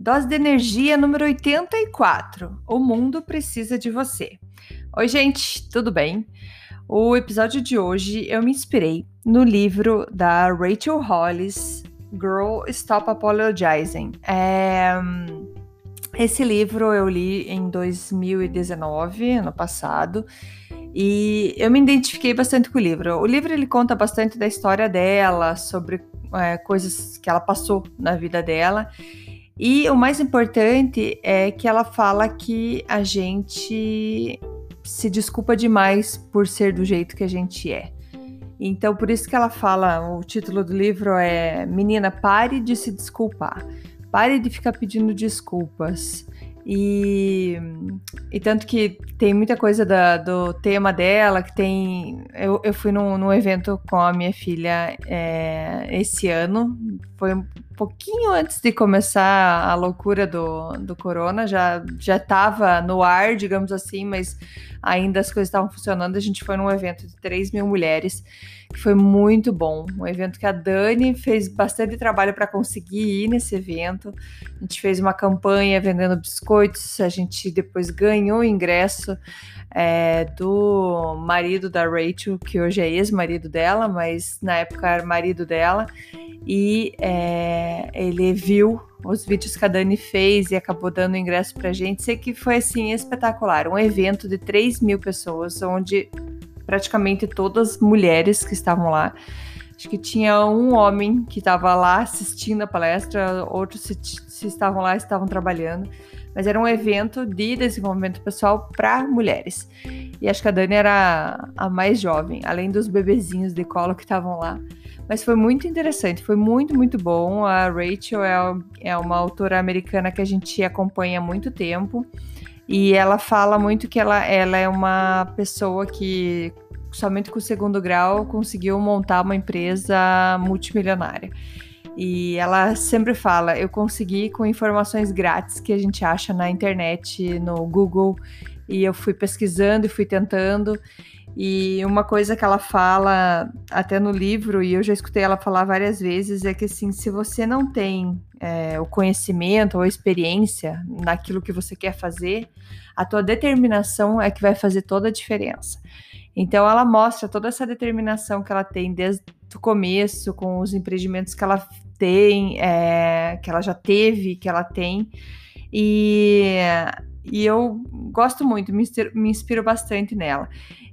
Dose de energia número 84. O mundo precisa de você. Oi, gente, tudo bem? O episódio de hoje eu me inspirei no livro da Rachel Hollis, Girl Stop Apologizing. É, esse livro eu li em 2019, ano passado, e eu me identifiquei bastante com o livro. O livro ele conta bastante da história dela, sobre é, coisas que ela passou na vida dela. E o mais importante é que ela fala que a gente se desculpa demais por ser do jeito que a gente é. Então, por isso que ela fala, o título do livro é Menina, pare de se desculpar. Pare de ficar pedindo desculpas. E, e tanto que tem muita coisa da, do tema dela, que tem. Eu, eu fui num, num evento com a minha filha é, esse ano, foi pouquinho antes de começar a loucura do, do corona, já, já tava no ar, digamos assim, mas ainda as coisas estavam funcionando. A gente foi num evento de 3 mil mulheres, que foi muito bom. Um evento que a Dani fez bastante trabalho para conseguir ir nesse evento. A gente fez uma campanha vendendo biscoitos, a gente depois ganhou ingresso. É, do marido da Rachel, que hoje é ex-marido dela, mas na época era marido dela, e é, ele viu os vídeos que a Dani fez e acabou dando ingresso pra gente. Sei que foi assim espetacular. Um evento de 3 mil pessoas, onde praticamente todas mulheres que estavam lá. Acho que tinha um homem que estava lá assistindo a palestra, outros se, se estavam lá estavam trabalhando. Mas era um evento de desenvolvimento pessoal para mulheres. E acho que a Dani era a mais jovem, além dos bebezinhos de colo que estavam lá. Mas foi muito interessante, foi muito, muito bom. A Rachel é, é uma autora americana que a gente acompanha há muito tempo. E ela fala muito que ela, ela é uma pessoa que somente com o segundo grau conseguiu montar uma empresa multimilionária. E ela sempre fala: eu consegui com informações grátis que a gente acha na internet, no Google, e eu fui pesquisando e fui tentando. E uma coisa que ela fala até no livro, e eu já escutei ela falar várias vezes, é que assim, se você não tem é, o conhecimento ou a experiência naquilo que você quer fazer, a tua determinação é que vai fazer toda a diferença. Então ela mostra toda essa determinação que ela tem desde o começo, com os empreendimentos que ela tem, é, que ela já teve, que ela tem. E, e eu gosto muito, me inspiro, me inspiro bastante nela.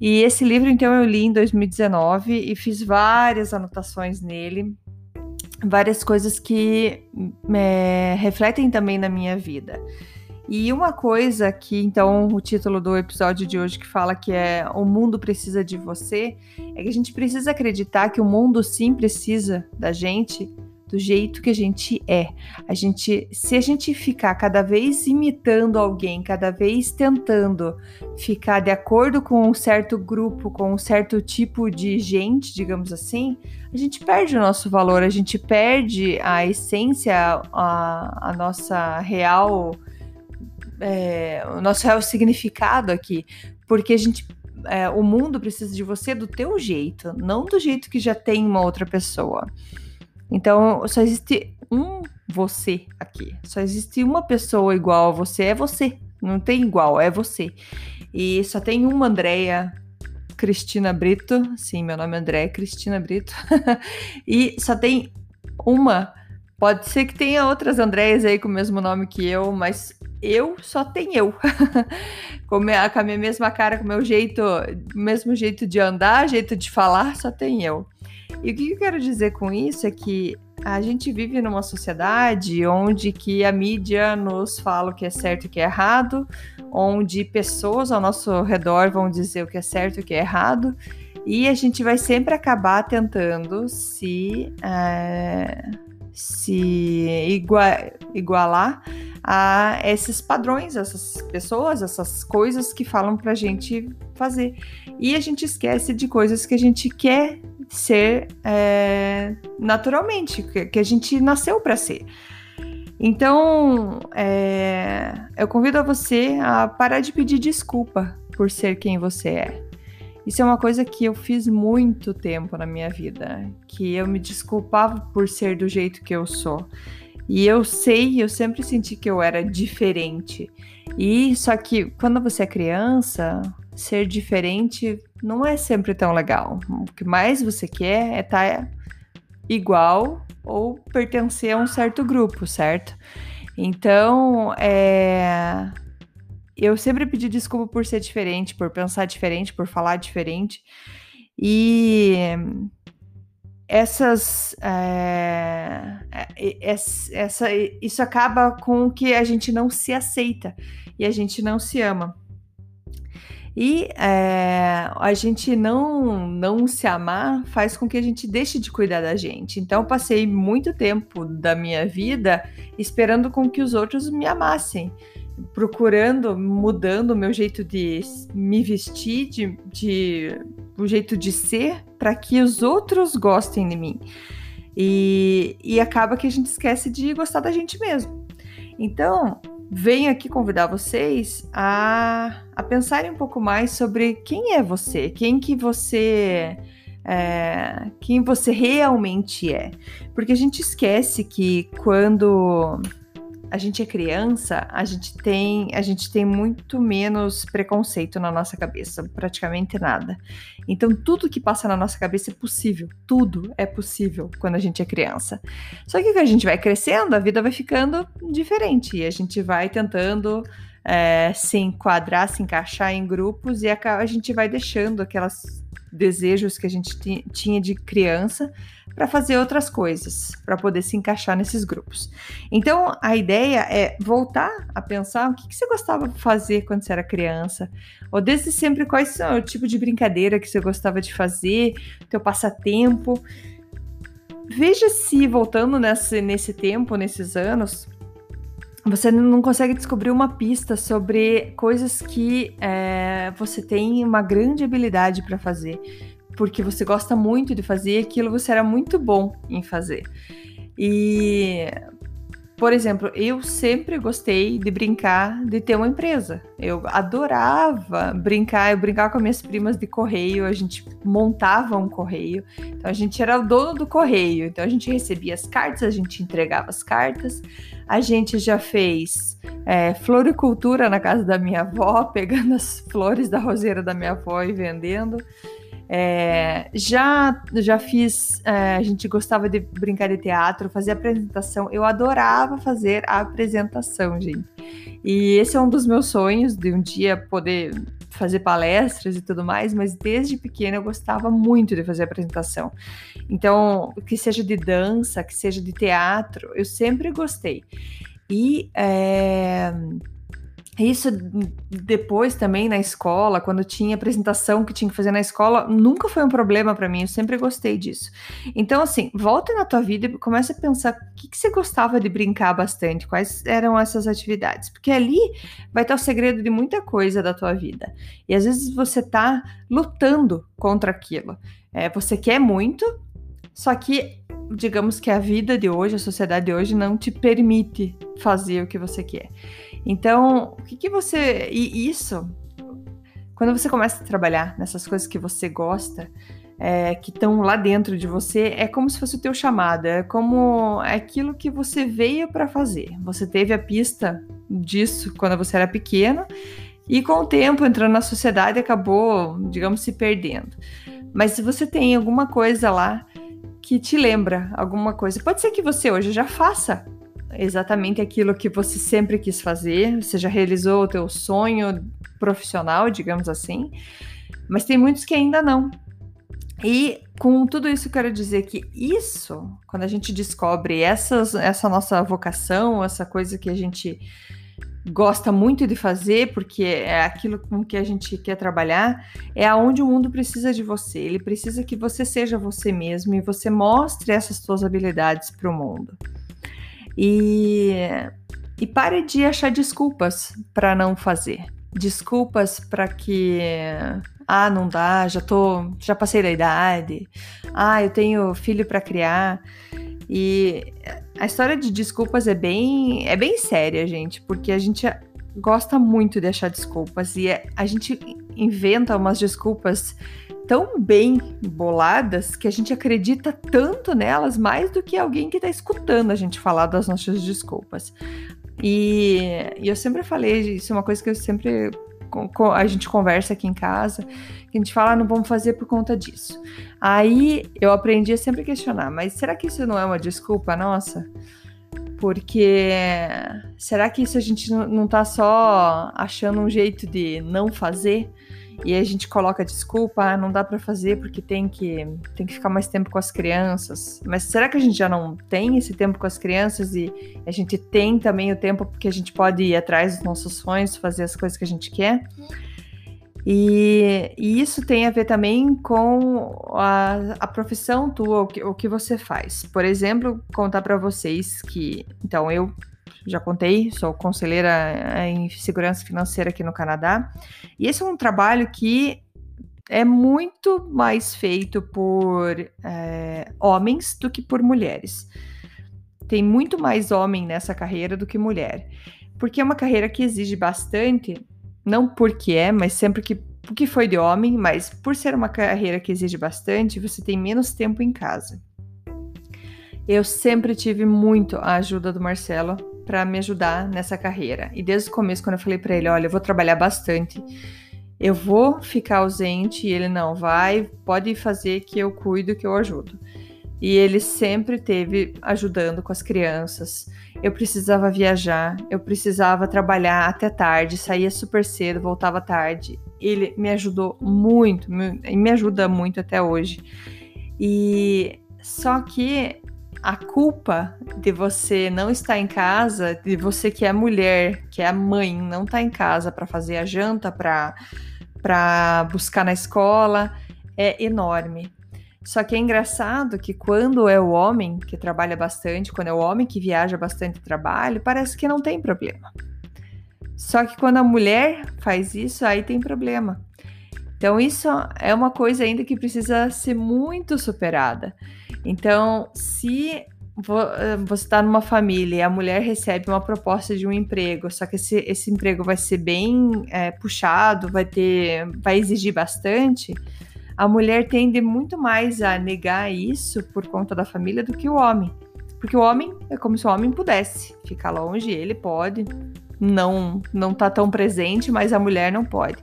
E esse livro, então, eu li em 2019 e fiz várias anotações nele, várias coisas que é, refletem também na minha vida. E uma coisa que, então, o título do episódio de hoje que fala que é O mundo precisa de você, é que a gente precisa acreditar que o mundo sim precisa da gente, do jeito que a gente é. A gente, se a gente ficar cada vez imitando alguém, cada vez tentando ficar de acordo com um certo grupo, com um certo tipo de gente, digamos assim, a gente perde o nosso valor, a gente perde a essência, a, a nossa real, é, o nosso real significado aqui, porque a gente é, o mundo precisa de você do teu jeito, não do jeito que já tem uma outra pessoa. Então, só existe um você aqui. Só existe uma pessoa igual a você, é você. Não tem igual, é você. E só tem uma Andréia Cristina Brito. Sim, meu nome é Andréia Cristina Brito. e só tem uma. Pode ser que tenha outras Andréias aí com o mesmo nome que eu, mas eu só tenho eu. com, a, minha mesma cara, com o meu jeito, mesmo jeito de andar, jeito de falar, só tem eu. E o que eu quero dizer com isso é que a gente vive numa sociedade onde que a mídia nos fala o que é certo e o que é errado, onde pessoas ao nosso redor vão dizer o que é certo e o que é errado, e a gente vai sempre acabar tentando se, é, se igualar a esses padrões, essas pessoas, essas coisas que falam pra gente fazer. E a gente esquece de coisas que a gente quer ser é, naturalmente, que a gente nasceu para ser. Então, é, eu convido a você a parar de pedir desculpa por ser quem você é. Isso é uma coisa que eu fiz muito tempo na minha vida, que eu me desculpava por ser do jeito que eu sou. E eu sei, eu sempre senti que eu era diferente. E só que quando você é criança, ser diferente não é sempre tão legal. O que mais você quer é estar tá igual ou pertencer a um certo grupo, certo? Então, é... eu sempre pedi desculpa por ser diferente, por pensar diferente, por falar diferente. E essas é, essa, isso acaba com que a gente não se aceita e a gente não se ama. E é, a gente não, não se amar faz com que a gente deixe de cuidar da gente. Então, eu passei muito tempo da minha vida esperando com que os outros me amassem, procurando, mudando o meu jeito de me vestir, de, de o jeito de ser, para que os outros gostem de mim. E, e acaba que a gente esquece de gostar da gente mesmo. Então, venho aqui convidar vocês a, a pensarem um pouco mais sobre quem é você, quem que você é, quem você realmente é. Porque a gente esquece que quando a gente é criança, a gente tem, a gente tem muito menos preconceito na nossa cabeça, praticamente nada. Então tudo que passa na nossa cabeça é possível, tudo é possível quando a gente é criança. Só que quando a gente vai crescendo, a vida vai ficando diferente e a gente vai tentando é, se enquadrar, se encaixar em grupos e a, a gente vai deixando aquelas desejos que a gente tinha de criança para fazer outras coisas, para poder se encaixar nesses grupos. Então, a ideia é voltar a pensar o que, que, você gostava de fazer quando você era criança, ou desde sempre quais são o tipo de brincadeira que você gostava de fazer, teu passatempo. Veja se, voltando nesse, nesse tempo, nesses anos, você não consegue descobrir uma pista sobre coisas que é, você tem uma grande habilidade para fazer porque você gosta muito de fazer aquilo, você era muito bom em fazer. E, por exemplo, eu sempre gostei de brincar de ter uma empresa. Eu adorava brincar, eu brincava com minhas primas de correio, a gente montava um correio. Então a gente era o dono do correio, então a gente recebia as cartas, a gente entregava as cartas. A gente já fez é, floricultura na casa da minha avó, pegando as flores da roseira da minha avó e vendendo. É, já, já fiz, é, a gente gostava de brincar de teatro, fazer apresentação. Eu adorava fazer a apresentação, gente. E esse é um dos meus sonhos de um dia poder fazer palestras e tudo mais, mas desde pequena eu gostava muito de fazer apresentação. Então, que seja de dança, que seja de teatro, eu sempre gostei. E é, isso depois também na escola, quando tinha apresentação que tinha que fazer na escola, nunca foi um problema para mim, eu sempre gostei disso. Então, assim, volta na tua vida e comece a pensar o que, que, você gostava de brincar bastante, quais eram essas atividades, porque ali vai estar o segredo de muita coisa da tua vida. E às vezes você tá lutando contra aquilo. É, você quer muito, só que digamos que a vida de hoje, a sociedade de hoje não te permite fazer o que você quer. Então, o que, que você. E isso, quando você começa a trabalhar nessas coisas que você gosta, é, que estão lá dentro de você, é como se fosse o teu chamado, é como aquilo que você veio para fazer. Você teve a pista disso quando você era pequeno e com o tempo entrando na sociedade acabou, digamos, se perdendo. Mas se você tem alguma coisa lá que te lembra alguma coisa, pode ser que você hoje já faça exatamente aquilo que você sempre quis fazer, você já realizou o teu sonho profissional, digamos assim, mas tem muitos que ainda não. E com tudo isso eu quero dizer que isso, quando a gente descobre essas, essa nossa vocação, essa coisa que a gente gosta muito de fazer, porque é aquilo com que a gente quer trabalhar, é aonde o mundo precisa de você. Ele precisa que você seja você mesmo e você mostre essas suas habilidades para o mundo. E, e pare de achar desculpas para não fazer. Desculpas para que ah, não dá, já tô, já passei da idade. Ah, eu tenho filho para criar. E a história de desculpas é bem, é bem séria, gente, porque a gente gosta muito de achar desculpas e a gente inventa umas desculpas tão bem boladas que a gente acredita tanto nelas mais do que alguém que está escutando a gente falar das nossas desculpas. E, e, eu sempre falei, isso é uma coisa que eu sempre a gente conversa aqui em casa, que a gente fala, ah, não vamos fazer por conta disso. Aí eu aprendi a sempre questionar, mas será que isso não é uma desculpa nossa? Porque será que isso a gente não tá só achando um jeito de não fazer? E a gente coloca desculpa, ah, não dá para fazer porque tem que, tem que ficar mais tempo com as crianças. Mas será que a gente já não tem esse tempo com as crianças e a gente tem também o tempo porque a gente pode ir atrás dos nossos sonhos, fazer as coisas que a gente quer? E, e isso tem a ver também com a, a profissão tua, o que, o que você faz. Por exemplo, contar para vocês que, então, eu já contei, sou conselheira eh, em segurança financeira aqui no Canadá. E esse é um trabalho que é muito mais feito por é, homens do que por mulheres. Tem muito mais homem nessa carreira do que mulher. Porque é uma carreira que exige bastante, não porque é, mas sempre que porque foi de homem, mas por ser uma carreira que exige bastante, você tem menos tempo em casa. Eu sempre tive muito a ajuda do Marcelo para me ajudar nessa carreira. E desde o começo, quando eu falei para ele, olha, eu vou trabalhar bastante, eu vou ficar ausente, e ele não vai, pode fazer que eu cuido, que eu ajudo. E ele sempre teve ajudando com as crianças. Eu precisava viajar, eu precisava trabalhar até tarde, saía super cedo, voltava tarde. Ele me ajudou muito, e me ajuda muito até hoje. E só que a culpa de você não estar em casa, de você que é mulher, que é mãe, não estar tá em casa para fazer a janta, para buscar na escola, é enorme. Só que é engraçado que quando é o homem que trabalha bastante, quando é o homem que viaja bastante trabalho, parece que não tem problema. Só que quando a mulher faz isso, aí tem problema. Então, isso é uma coisa ainda que precisa ser muito superada. Então, se eh, você está numa família e a mulher recebe uma proposta de um emprego, só que esse, esse emprego vai ser bem é, puxado, vai ter, vai exigir bastante, a mulher tende muito mais a negar isso por conta da família do que o homem. Porque o homem é como se o homem pudesse ficar longe, ele pode, não não tá tão presente, mas a mulher não pode.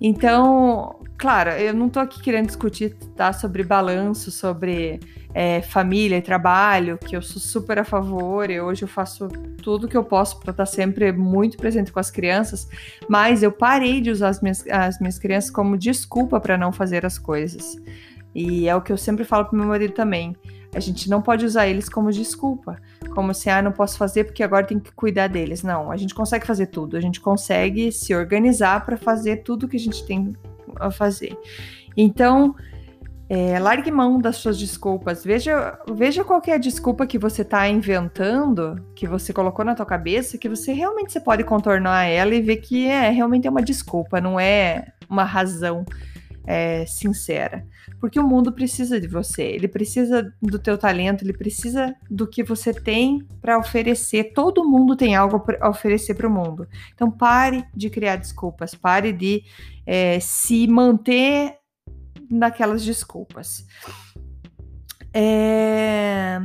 Então, claro, eu não estou aqui querendo discutir tá, sobre balanço, sobre é, família e trabalho, que eu sou super a favor, e hoje eu faço tudo que eu posso para estar sempre muito presente com as crianças, mas eu parei de usar as minhas, as minhas crianças como desculpa para não fazer as coisas. E é o que eu sempre falo para meu marido também. A gente não pode usar eles como desculpa, como se, ah, não posso fazer porque agora tem que cuidar deles. Não, a gente consegue fazer tudo, a gente consegue se organizar para fazer tudo que a gente tem a fazer. Então, é, largue mão das suas desculpas. Veja, veja qual é a desculpa que você está inventando, que você colocou na tua cabeça, que você realmente você pode contornar ela e ver que é realmente é uma desculpa, não é uma razão é, sincera. Porque o mundo precisa de você, ele precisa do teu talento, ele precisa do que você tem para oferecer. Todo mundo tem algo para oferecer para o mundo. Então pare de criar desculpas, pare de é, se manter naquelas desculpas. É...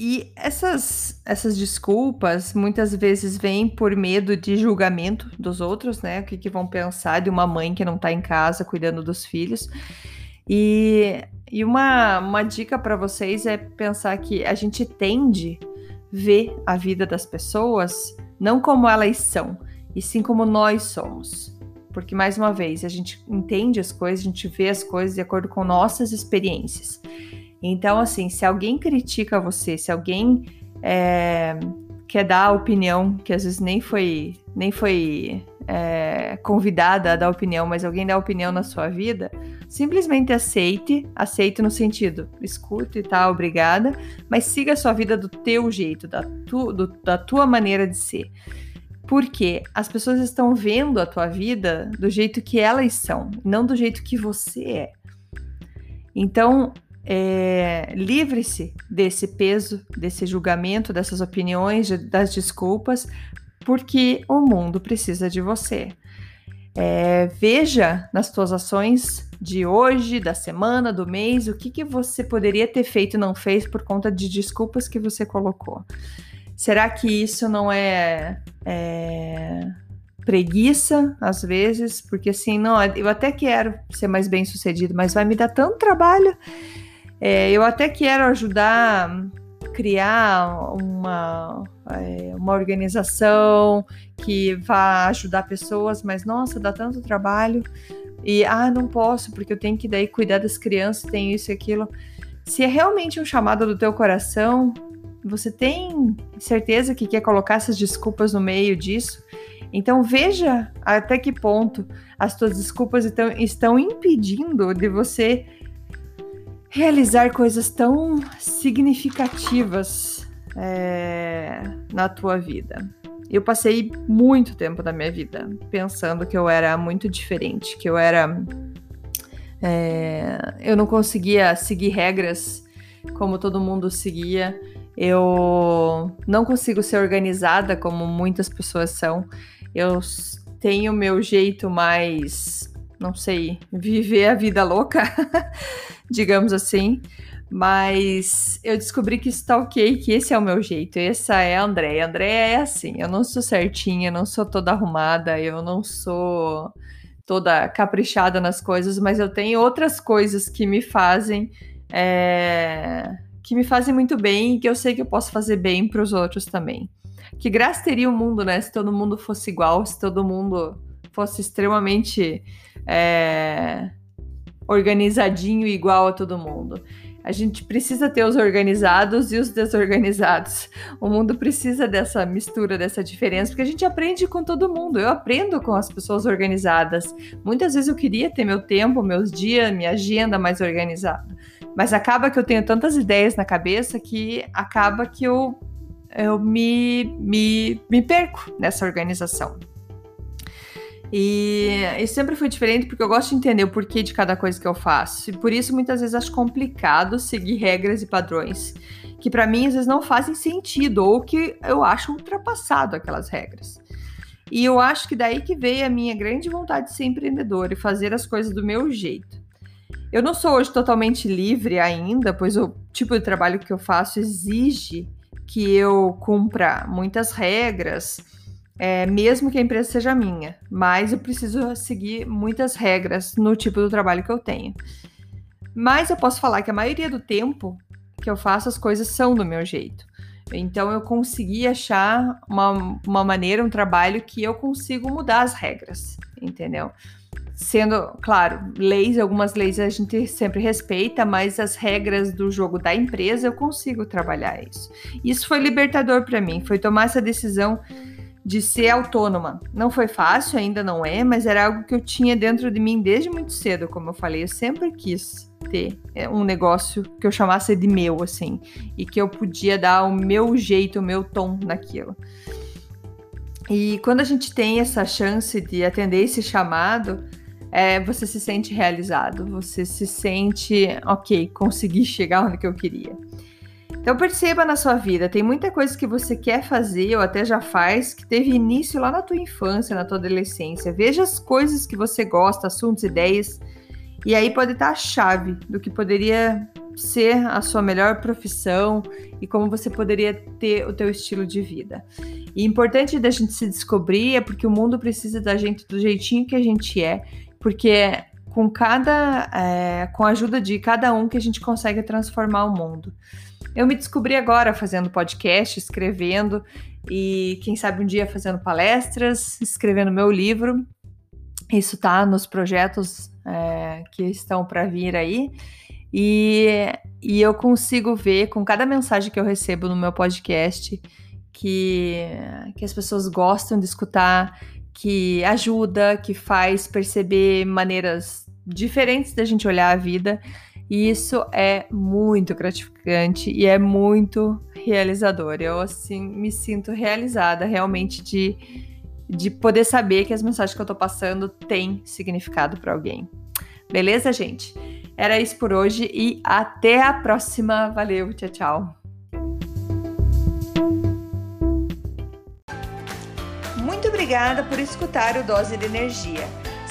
E essas, essas desculpas muitas vezes vêm por medo de julgamento dos outros, né? O que, que vão pensar de uma mãe que não está em casa cuidando dos filhos. E, e uma, uma dica para vocês é pensar que a gente tende ver a vida das pessoas não como elas são, e sim como nós somos. Porque, mais uma vez, a gente entende as coisas, a gente vê as coisas de acordo com nossas experiências. Então, assim, se alguém critica você, se alguém é, quer dar opinião, que às vezes nem foi, nem foi é, convidada a dar opinião, mas alguém dá opinião na sua vida, simplesmente aceite, aceite no sentido, escute, tá, obrigada, mas siga a sua vida do teu jeito, da, tu, do, da tua maneira de ser. Porque as pessoas estão vendo a tua vida do jeito que elas são, não do jeito que você é. Então, é, livre-se desse peso, desse julgamento, dessas opiniões, das desculpas, porque o mundo precisa de você. É, veja nas suas ações de hoje, da semana, do mês, o que, que você poderia ter feito e não fez por conta de desculpas que você colocou. Será que isso não é, é preguiça, às vezes? Porque assim, não, eu até quero ser mais bem sucedido, mas vai me dar tanto trabalho. É, eu até quero ajudar criar uma, é, uma organização que vá ajudar pessoas, mas nossa, dá tanto trabalho. E ah, não posso, porque eu tenho que daí cuidar das crianças, tem isso e aquilo. Se é realmente um chamado do teu coração, você tem certeza que quer colocar essas desculpas no meio disso? Então veja até que ponto as tuas desculpas estão, estão impedindo de você realizar coisas tão significativas é, na tua vida. Eu passei muito tempo da minha vida pensando que eu era muito diferente, que eu era. É, eu não conseguia seguir regras como todo mundo seguia. Eu não consigo ser organizada como muitas pessoas são. Eu tenho meu jeito mais, não sei, viver a vida louca. digamos assim. Mas eu descobri que isso tá ok, que esse é o meu jeito. Essa é a Andréia. A Andréia é assim. Eu não sou certinha, não sou toda arrumada, eu não sou toda caprichada nas coisas, mas eu tenho outras coisas que me fazem. É, que me fazem muito bem e que eu sei que eu posso fazer bem para os outros também. Que graça teria o mundo, né? Se todo mundo fosse igual, se todo mundo fosse extremamente. É, organizadinho igual a todo mundo. A gente precisa ter os organizados e os desorganizados. O mundo precisa dessa mistura, dessa diferença, porque a gente aprende com todo mundo. Eu aprendo com as pessoas organizadas. Muitas vezes eu queria ter meu tempo, meus dias, minha agenda mais organizada. Mas acaba que eu tenho tantas ideias na cabeça que acaba que eu, eu me, me, me perco nessa organização. E, e sempre foi diferente porque eu gosto de entender o porquê de cada coisa que eu faço. E por isso muitas vezes acho complicado seguir regras e padrões que para mim às vezes não fazem sentido ou que eu acho ultrapassado aquelas regras. E eu acho que daí que veio a minha grande vontade de ser empreendedora e fazer as coisas do meu jeito. Eu não sou hoje totalmente livre ainda, pois o tipo de trabalho que eu faço exige que eu cumpra muitas regras é, mesmo que a empresa seja minha, mas eu preciso seguir muitas regras no tipo do trabalho que eu tenho. Mas eu posso falar que a maioria do tempo que eu faço as coisas são do meu jeito. Então eu consegui achar uma, uma maneira, um trabalho que eu consigo mudar as regras, entendeu? Sendo, claro, leis, algumas leis a gente sempre respeita, mas as regras do jogo da empresa eu consigo trabalhar isso. Isso foi libertador para mim, foi tomar essa decisão de ser autônoma. Não foi fácil, ainda não é, mas era algo que eu tinha dentro de mim desde muito cedo, como eu falei. Eu sempre quis ter é, um negócio que eu chamasse de meu, assim, e que eu podia dar o meu jeito, o meu tom naquilo. E quando a gente tem essa chance de atender esse chamado, é, você se sente realizado, você se sente, ok, consegui chegar onde que eu queria. Então perceba na sua vida, tem muita coisa que você quer fazer ou até já faz que teve início lá na tua infância, na tua adolescência. Veja as coisas que você gosta, assuntos, ideias, e aí pode estar a chave do que poderia ser a sua melhor profissão e como você poderia ter o teu estilo de vida. E importante da gente se descobrir é porque o mundo precisa da gente do jeitinho que a gente é, porque com cada, é, com a ajuda de cada um que a gente consegue transformar o mundo. Eu me descobri agora fazendo podcast, escrevendo e quem sabe um dia fazendo palestras, escrevendo meu livro. Isso tá nos projetos é, que estão para vir aí. E, e eu consigo ver com cada mensagem que eu recebo no meu podcast que, que as pessoas gostam de escutar, que ajuda, que faz perceber maneiras diferentes da gente olhar a vida. E isso é muito gratificante e é muito realizador. Eu assim me sinto realizada realmente de, de poder saber que as mensagens que eu tô passando têm significado para alguém. Beleza, gente? Era isso por hoje e até a próxima. Valeu, tchau, tchau. Muito obrigada por escutar o Dose de Energia.